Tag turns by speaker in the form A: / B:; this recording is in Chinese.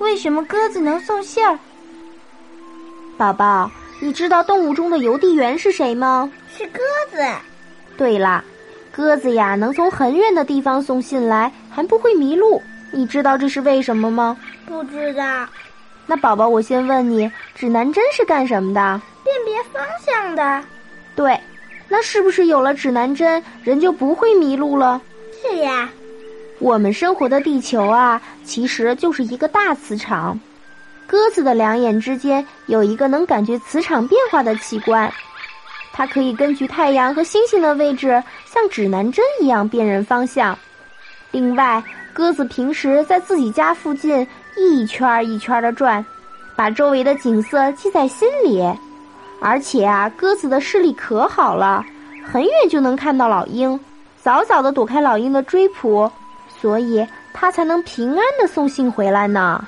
A: 为什么鸽子能送信儿？
B: 宝宝，你知道动物中的邮递员是谁吗？
A: 是鸽子。
B: 对啦，鸽子呀，能从很远的地方送信来，还不会迷路。你知道这是为什么吗？
A: 不知道。
B: 那宝宝，我先问你，指南针是干什么的？
A: 辨别方向的。
B: 对。那是不是有了指南针，人就不会迷路了？
A: 是呀。
B: 我们生活的地球啊，其实就是一个大磁场。鸽子的两眼之间有一个能感觉磁场变化的器官，它可以根据太阳和星星的位置，像指南针一样辨认方向。另外，鸽子平时在自己家附近一圈一圈的转，把周围的景色记在心里。而且啊，鸽子的视力可好了，很远就能看到老鹰，早早的躲开老鹰的追捕，所以他才能平安地送信回来呢。